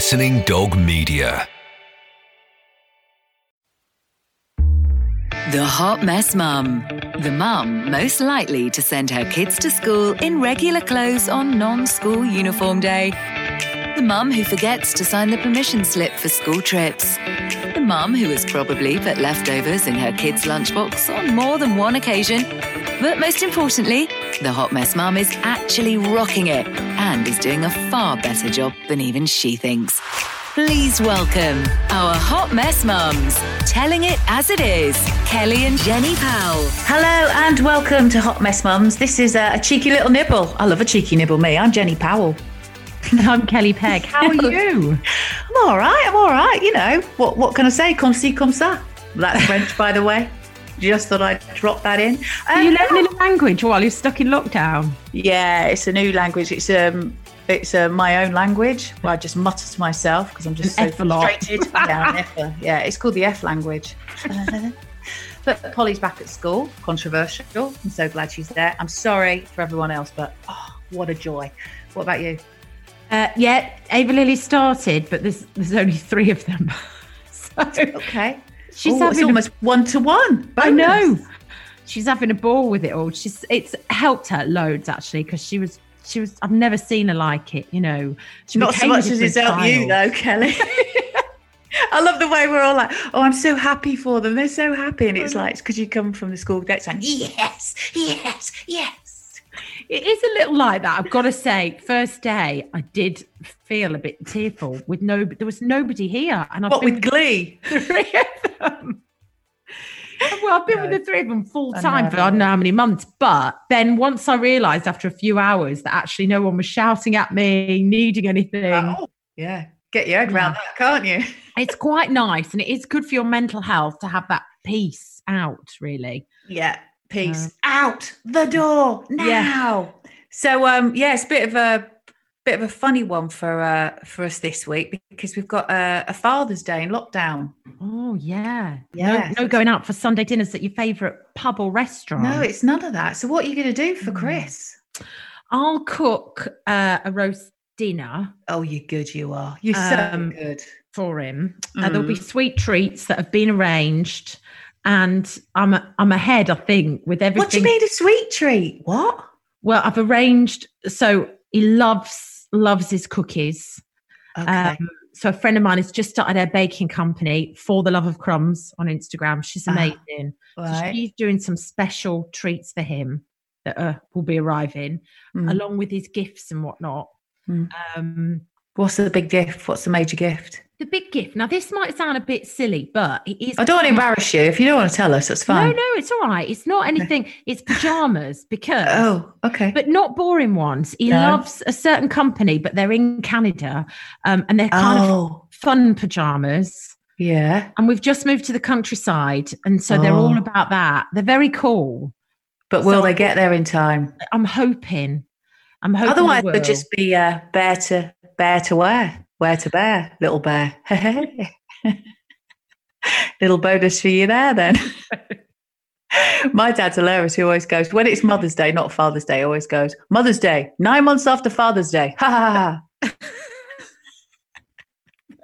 Listening Dog Media. The Hot Mess Mum. The mum most likely to send her kids to school in regular clothes on non school uniform day. The mum who forgets to sign the permission slip for school trips. The mum who has probably put leftovers in her kids' lunchbox on more than one occasion. But most importantly, the Hot Mess Mum is actually rocking it and is doing a far better job than even she thinks. Please welcome our Hot Mess Mums, telling it as it is, Kelly and Jenny Powell. Hello and welcome to Hot Mess Mums. This is a, a cheeky little nibble. I love a cheeky nibble, me. I'm Jenny Powell. I'm Kelly Pegg. How are you? I'm all right. I'm all right. You know, what what can I say? Comme si, comme ça. That's French, by the way. Just thought I'd drop that in. Are you learning a language while you're stuck in lockdown? Yeah, it's a new language. It's um, it's uh, my own language where I just mutter to myself because I'm just so F a lot. frustrated. yeah, yeah, it's called the F language. but Polly's back at school. Controversial. I'm so glad she's there. I'm sorry for everyone else, but oh, what a joy. What about you? Uh, yeah, Ava Lily started, but there's there's only three of them. so Okay. She's oh, it's having a- almost one to one. I know. She's having a ball with it all. She's it's helped her loads actually because she was she was I've never seen her like it. You know, she Not so much as it's helped you, though, Kelly. I love the way we're all like, oh, I'm so happy for them. They're so happy. And it's oh. like, it's because you come from the school gate saying, yes, yes, yes. It is a little like that. I've got to say, first day I did feel a bit tearful with no. There was nobody here, and I've What been with glee? three of them. Well, I've been with the three of them full I time for. I don't know how many months. But then once I realised after a few hours that actually no one was shouting at me, needing anything, Oh, yeah. Get your head around that, can't you? it's quite nice and it is good for your mental health to have that peace out, really. Yeah. Peace. Out the door now. Yeah. So um yeah, it's a bit of a bit of a funny one for uh for us this week because we've got a, a Father's Day in lockdown. Oh, yeah. yeah. No, no going out for Sunday dinners at your favourite pub or restaurant. No, it's none of that. So what are you gonna do for Mm. Chris? I'll cook uh, a roast dinner Oh, you're good you are. You're Um, so good. for him. Uh, there'll be Mm. sweet treats that have been arranged, and I'm I'm ahead. I think with everything. What do you mean a sweet treat? What? Well, I've arranged. So he loves loves his cookies. Okay. Um, so a friend of mine has just started her baking company for the love of crumbs on Instagram. She's Ah, amazing. So right. she's doing some special treats for him that uh, will be arriving Mm. along with his gifts and whatnot. Mm. Um, What's the big gift? What's the major gift? The big gift. Now, this might sound a bit silly, but it is. I don't want to embarrass you. If you don't want to tell us, that's fine. no, no, it's all right. It's not anything. It's pajamas because, Oh, okay. but not boring ones. He No. loves a certain company, but they're in Canada, um, and they're kind of oh, fun pajamas. yeah. And we've just moved to the countryside, and so they're all Oh. about that. They're very cool. But will So- they get there in time? I'm hoping. I'm hoping. Otherwise, it'd just be uh, bear to bear to wear, wear to bear, little bear. little bonus for you there, then. My dad's hilarious. He always goes when it's Mother's Day, not Father's Day. Always goes Mother's Day, nine months after Father's Day. Ha ha ha.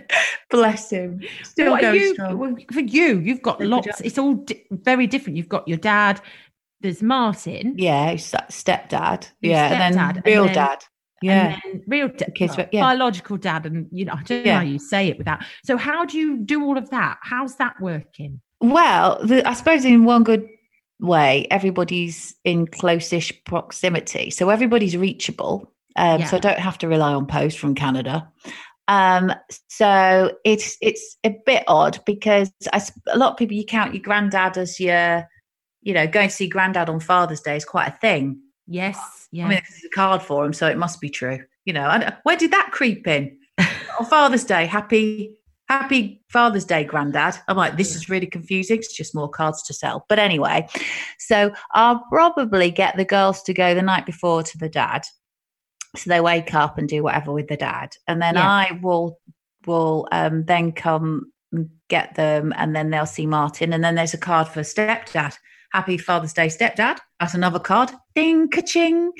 Bless him. Still What going you, strong. for you, you've got lots. It's all di- very different. You've got your dad. There's Martin. Yeah, stepdad. Yeah, and stepdad, then and real then- dad. Yeah. Real kids, well, yeah. biological dad, and you know, I don't know how you say it without. So, how do you do all of that? How's that working? Well, the, I suppose in one good way, everybody's in close-ish proximity, so everybody's reachable. Um, So I don't have to rely on post from Canada. Um, so it's it's a bit odd because I, a lot of people you count your granddad as your, you know, going to see granddad on Father's Day is quite a thing. Yes, yeah. I mean, there's a card for him, so it must be true. You know, and where did that creep in? on Father's Day, happy Happy Father's Day, Grandad. I'm like, this is really confusing. It's just more cards to sell. But anyway, so I'll probably get the girls to go the night before to the dad. So they wake up and do whatever with the dad. And then Yeah. I will will um, then come and get them and then they'll see Martin. And then there's a card for stepdad. Happy Father's Day, stepdad. That's another card. Ding, ka-ching.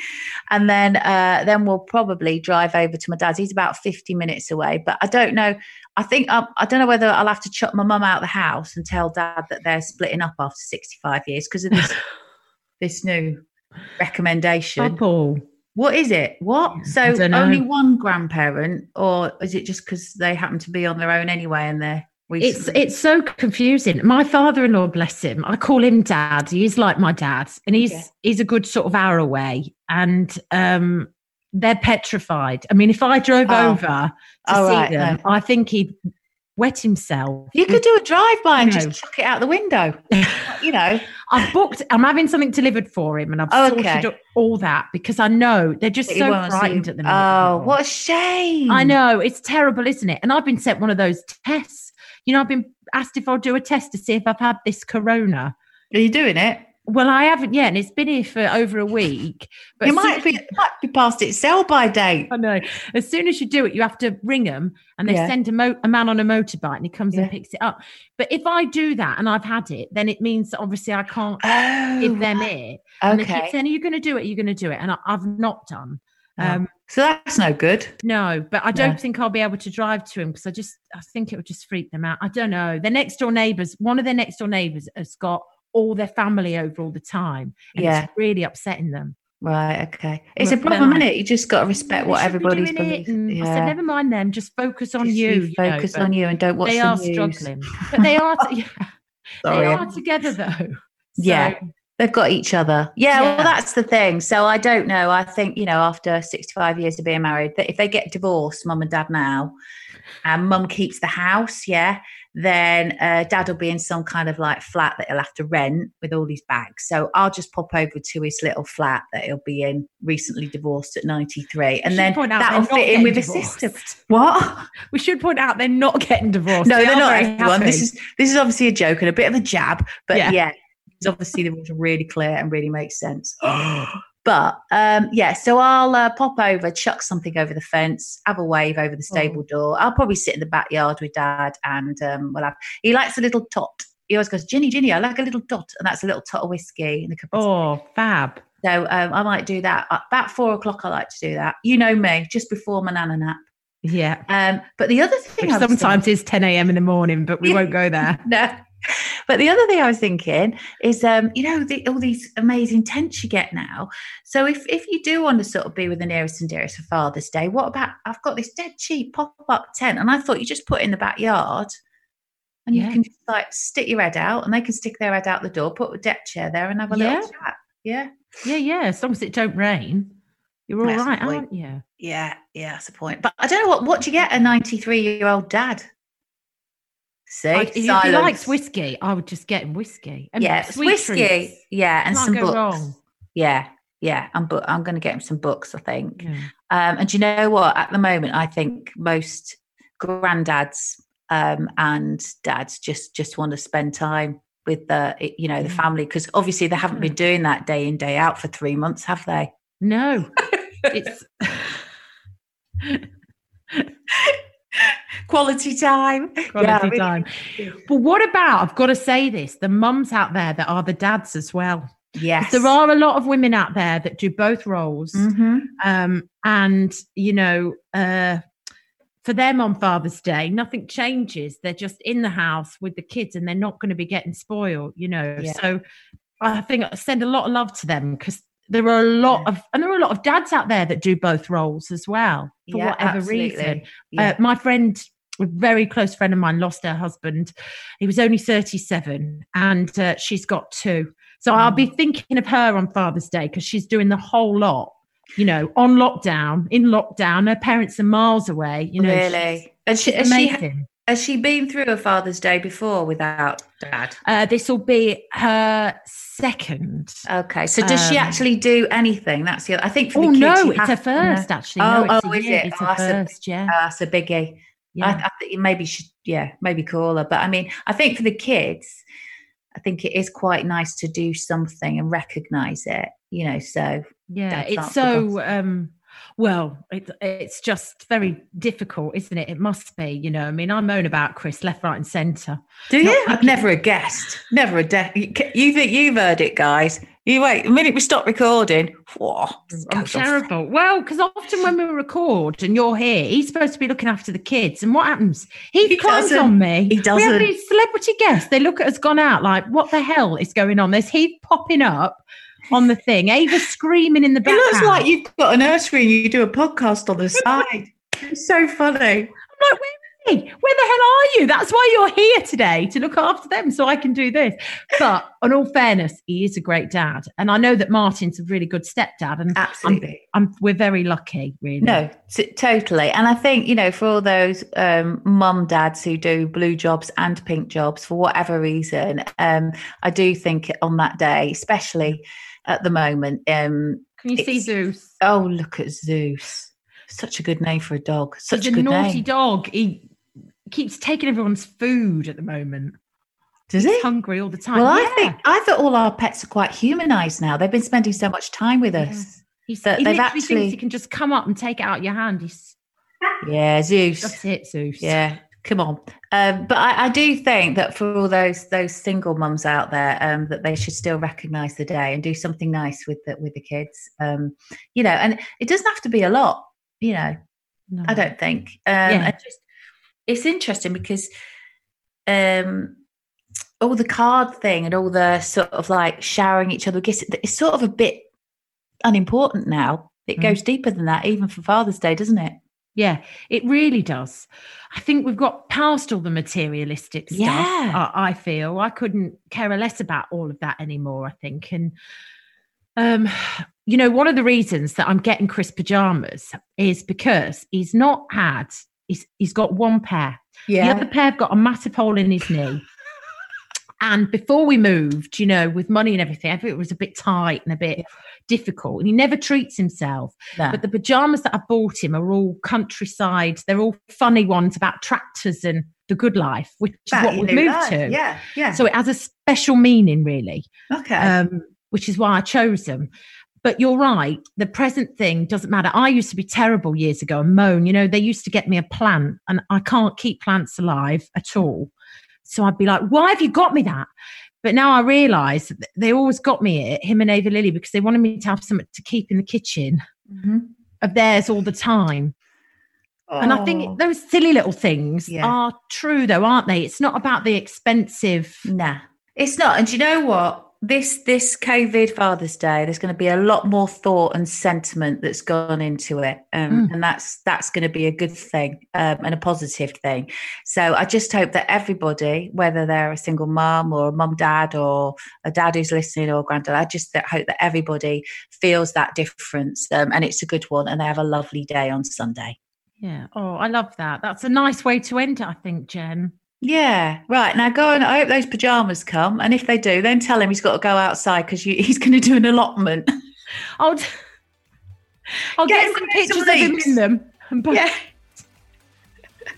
And then, uh, then we'll probably drive over to my dad's. He's about 50 minutes away, but I don't know. I think um, I don't know whether I'll have to chuck my mum out of the house and tell dad that they're splitting up after 65 years because of this this new recommendation. Couple. What is it? What? So only one grandparent, or is it just because they happen to be on their own anyway and they're recently- it's so confusing. My father-in-law, bless him, I call him dad. He's like my dad, and he's Yeah. he's a good sort of hour away, and um, they're petrified. I mean, if I drove Oh. over to Oh, see right, them, I think he'd wet himself. you could do a drive by and No. just chuck it out the window. you know, I've booked. I'm having something delivered for him, and I've Oh, sorted okay. all that because I know they're just you so frightened at the minute. Oh, what a shame! I know it's terrible, isn't it? And I've been sent one of those tests. You know, I've been asked if I'll do a test to see if I've had this corona. Are you doing it? Well, I haven't yet, and it's been here for over a week. But it might be it might be past its sell by date. I know. As soon as you do it, you have to ring them, and they Yeah. send a, mo- a man on a motorbike, and he comes Yeah. and picks it up. But if I do that and I've had it, then it means that obviously I can't Oh, give them it. And they keep okay. saying, "Are you going to do it? Are you going to do it?" And I, I've not done. Um, So that's no good. No, but I don't No. think I'll be able to drive to him because I just I think it would just freak them out. I don't know. Their next door neighbours, one of their next door neighbours has got all their family over all the time. And Yeah. it's really upsetting them. Right. Okay. It's But a problem, I- isn't it? You just got to respect what everybody's doing it." believes. I said, never mind them, just focus on Just you. you you know, focus on you and don't watch They the are news. struggling. But they are yeah, Sorry. they are together though. Yeah. They've got each other. Yeah, well, that's the thing. So I don't know. I think, you know, after 65 years of being married, that if they get divorced, mum and dad now, and mum keeps the house, yeah, then uh, dad will be in some kind of like flat that he'll have to rent with all these bags. So I'll just pop over to his little flat that he'll be in, recently divorced at 93. And then that'll fit in with getting a system. What? We should point out they're not getting divorced. No, They they're not. This is this is obviously a joke and a bit of a jab, but Yeah. yeah, it's obviously the rules are really clear and really makes sense. but um, yeah, so I'll uh, pop over, chuck something over the fence, have a wave over the stable door. I'll probably sit in the backyard with Dad, and um, we'll have. He likes a little tot. He always goes, Ginny, Ginny, I like a little dot, and that's a little tot of whiskey and a cup of. Oh, fab. So um, I might do that about four o'clock. I like to do that. You know me, just before my nana nap. Yeah. Um, but the other thing, was thinking- sometimes is 10 a.m. in the morning, but we won't go there. no. But the other thing I was thinking is, um, you know, the, all these amazing tents you get now. So if if you do want to sort of be with the nearest and dearest for Father's Day, what about? I've got this dead cheap pop up tent, and I thought you just put it in the backyard, and Yeah. you can just like stick your head out, and they can stick their head out the door, put a deck chair there, and have a Yeah. little chat. Yeah, Yeah, yeah. As long as it don't rain, you're all That's right, aren't you? yeah, yeah. That's the point. But I don't know what what do you get a ninety three year old dad. See, I- if he likes whiskey, I would just get him whiskey. And yeah, whiskey, treats. yeah, and some books. wrong. Yeah, yeah. I'm bu- I'm going to get him some books. I think. Yeah. Um, and do you know what? At the moment, I think most granddads um, and dads just just want to spend time with the you know the Yeah. family because obviously they haven't been doing that day in day out for three months, have they? No, it's Quality time. quality really time. But what about? I've got to say this: the mums out there that are the dads as well. Yes, There are a lot of women out there that do both roles. Mhm. um, and you know uh, for them on father's day nothing changes they're just in the house with the kids and they're not going to be getting spoiled you know Yeah. so i think i send a lot of love to them because there are a lot Yeah. of and there are a lot of dads out there that do both roles as well for Yeah, whatever absolutely. reason Yeah. uh, my friend a very close friend of mine lost her husband he was only 37 and uh, she's got two so i'll Mm. be thinking of her on father's day because she's doing the whole lot you know on lockdown in lockdown her parents are miles away you know she's- really. And she, she's has, she, amazing. has she been through a Father's Day before without dad? uh, this will be her second Okay, so does she Um, actually do anything? That's the. I think for oh no it's her first actually Oh, no, it's oh, a is it? it's Oh, her that's a- first yeah Oh, that's a biggie. I, yeah I think maybe should yeah maybe call her. But I mean, I think for the kids, I think it is quite nice to do something and recognise it. You know, so yeah it's so um Well, it, it's just very difficult, isn't it? It must be, you know. I mean, I moan about Chris left, right, and centre. Do you? I've never a guest, never a de- You think you've heard it, guys? You wait a minute. We stop recording. Whoa, I'm terrible. Off. Well, because often when we record and you're here, he's supposed to be looking after the kids, and what happens? He, he climbs on me. He doesn't. We have these celebrity guests. They look at us gone out like, what the hell is going on? There's Heath popping up on the thing. Ava screaming in the background. It looks like you've got a nursery and you do a podcast on the side. It's so funny. I'm like, where, where the hell are you? That's why you're here today to look after them so I can do this. But on all fairness, he is a great dad. And I know that Martin's a really good stepdad. And absolutely. I'm, I'm, we're very lucky, really. No, t- totally. And I think, you know, for all those um, mum dads who do blue jobs and pink jobs for whatever reason, um, I do think on that day, especially at the moment. Um, Can you see Zeus? Oh, look at Zeus! Such a good name for a dog. Such He's a, good naughty name. dog. He keeps taking everyone's food at the moment. Does He's he? hungry all the time. Well, yeah. I think I thought all our pets are quite humanized now. They've been spending so much time with us. Yeah. He's, that he they've literally actually- thinks he can just come up and take it out of your hand. He's Yeah, Zeus. that's it, Zeus. Yeah, come on. Um, but I, I do think that for all those those single mums out there, um, that they should still recognise the day and do something nice with the with the kids. Um, you know, and it doesn't have to be a lot. You know, No. I don't think. Um, Yeah. just it's interesting because um, all the card thing and all the sort of like showering each other gifts, it's sort of a bit unimportant now. It Mm. goes deeper than that, even for Father's Day, doesn't it? Yeah, it really does. I think we've got past all the materialistic stuff. Yeah. I, I feel I couldn't care less about all of that anymore. I think, and um, you know, one of the reasons that I'm getting Chris pajamas is because he's not had. He's he's got one pair. Yeah. The other pair have got a massive hole in his knee. And before we moved, you know, with money and everything, I think it was a bit tight and a bit difficult. And he never treats himself. No. But the pajamas that I bought him are all countryside. They're all funny ones about tractors and the good life, which is what we've moved that. to. Yeah, yeah. So it has a special meaning, really, okay. um, which is why I chose them. But you're right. The present thing doesn't matter. I used to be terrible years ago and moan. You know, they used to get me a plant, and I can't keep plants alive at all. So I'd be like, "Why have you got me that?" But now I realise that they always got me it, him and Ava Lily, because they wanted me to have something to keep in the kitchen Mhm. of theirs all the time. And I Oh. think those silly little things Yeah. are true, though, aren't they? It's not about the expensive. Nah, it's not. And you know what? This this COVID Father's Day, there's going to be a lot more thought and sentiment that's gone into it, um, Mm. and that's that's going to be a good thing um, and a positive thing. So I just hope that everybody, whether they're a single mum or a mum dad or a dad who's listening or granddad, I just that hope that everybody feels that difference, um, and it's a good one, and they have a lovely day on Sunday. Yeah. Oh, I love that. That's a nice way to end it, I think, Jen. Yeah, right. Now go and I hope those pajamas come. And if they do, then tell him he's got to go outside because he's going to do an allotment. I'll, I'll Get get, him some to make some pictures of him in them. and put- yeah.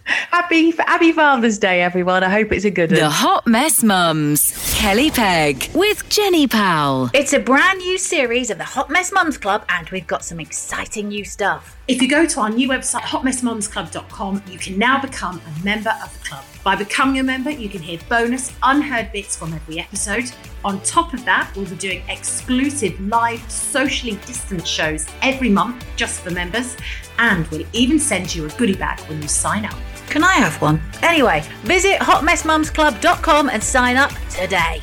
happy Happy Father's Day, everyone. I hope it's a good one. The. Hot Mess Mums. Kelly Pegg with Jenny Powell. It's a brand new series of the Hot Mess Mums Club, and we've got some exciting new stuff. If you go to our new website, hotmessmumsclub.com, you can now become a member of the club. By becoming a member, you can hear bonus, unheard bits from every episode. On top of that, we'll be doing exclusive live, socially distant shows every month just for members, and we'll even send you a goodie bag when you sign up. Can I have one? Anyway, visit hotmessmumsclub.com and sign up today.